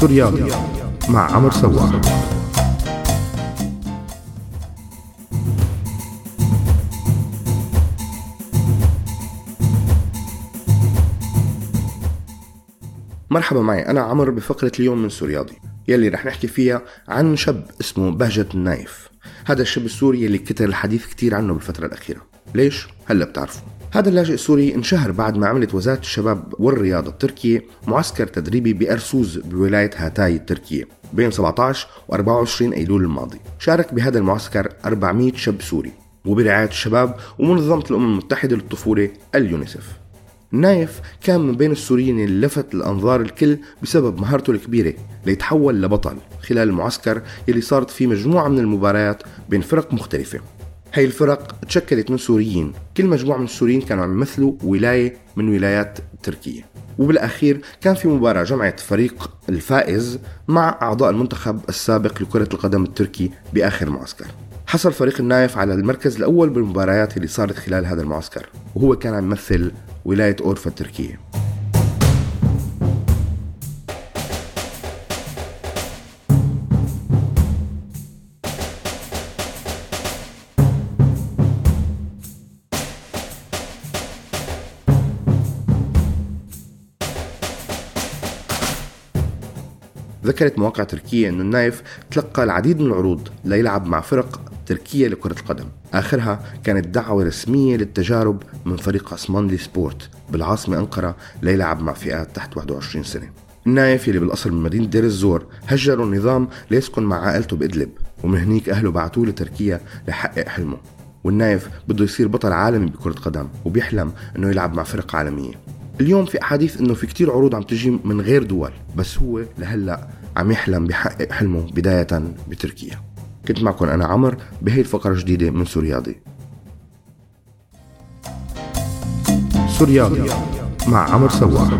سورياضي مع عمر سوار مرحبا معي أنا عمر بفقرة اليوم من سورياضي يلي رح نحكي فيها عن شاب اسمه بهجة النايف. هذا الشاب السوري اللي كتر الحديث كتير عنه بالفترة الأخيرة. ليش؟ هلأ بتعرفوا. هذا اللاجئ السوري انشهر بعد ما عملت وزارة الشباب والرياضة التركية معسكر تدريبي بأرسوز بولاية هاتاي التركية بين 17 و 24 أيلول الماضي. شارك بهذا المعسكر 400 شاب سوري وبرعاية الشباب ومنظمة الأمم المتحدة للطفولة اليونيسف. نايف كان من بين السوريين اللي لفت الأنظار الكل بسبب مهارته الكبيرة ليتحول لبطل خلال المعسكر يلي صارت فيه مجموعة من المباريات بين فرق مختلفة. هاي الفرق تشكلت من سوريين. كل مجموعة من السوريين كانوا عم يمثلوا ولاية من ولايات تركيا وبالأخير كان في مباراة جمعت فريق الفائز مع أعضاء المنتخب السابق لكرة القدم التركي بآخر معسكر. حصل فريق النايف على المركز الأول بالمباريات اللي صارت خلال هذا المعسكر وهو كان عم يمثل ولاية أورفا التركية. ذكرت مواقع تركية أن النايف تلقى العديد من العروض ليلعب مع فرق تركية لكرة القدم. آخرها كانت دعوة رسمية للتجارب من فريق عثمانلي سبورت بالعاصمة أنقرة ليلعب مع فئات تحت 21 سنة. النايف يلي بالأصل من مدينة دير الزور هجروا النظام ليسكن مع عائلته بإدلب ومن هنيك أهله بعتوه لتركيا ليحقق حلمه. والنايف بده يصير بطل عالمي بكرة قدم وبيحلم إنه يلعب مع فرق عالمية. اليوم في أحاديث إنه في كتير عروض عم تجي من غير دول بس هو لهلأ عم يحلم بحقق حلمه بداية بتركيا. كنت معكم أنا عمر بهي الفقرة الجديدة من سورياضي سورياضي مع عمر سوار